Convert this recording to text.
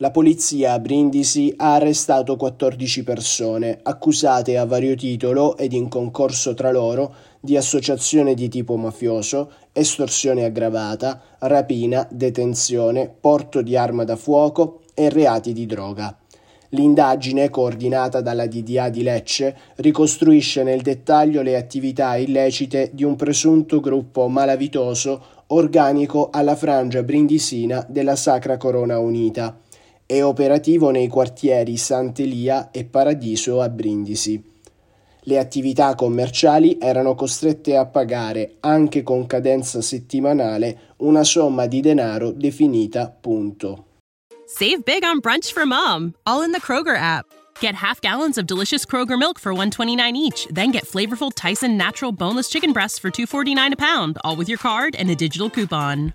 La polizia a Brindisi ha arrestato 14 persone, accusate a vario titolo ed in concorso tra loro di associazione di tipo mafioso, estorsione aggravata, rapina, detenzione, porto di arma da fuoco e reati di droga. L'indagine, coordinata dalla DDA di Lecce, ricostruisce nel dettaglio le attività illecite di un presunto gruppo malavitoso organico alla frangia brindisina della Sacra Corona Unita è operativo nei quartieri Sant'Elia e Paradiso a Brindisi. Le attività commerciali erano costrette a pagare, anche con cadenza settimanale, una somma di denaro definita punto. Save big on brunch for mom, all in the Kroger app. Get half gallons of delicious Kroger milk for 129 each, then get flavorful Tyson natural boneless chicken breasts for 249 a pound, all with your card and a digital coupon.